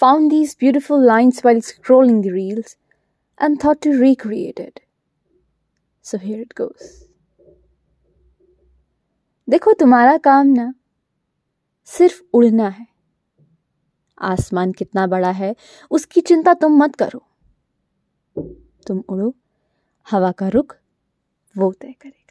found these beautiful lines while scrolling the reels and thought to recreate it. So here it goes. देखो तुम्हारा काम ना सिर्फ़ उड़ना है आसमान कितना बड़ा है उसकी चिंता तुम मत करो तुम उड़ो हवा का रुख वो तय करेगा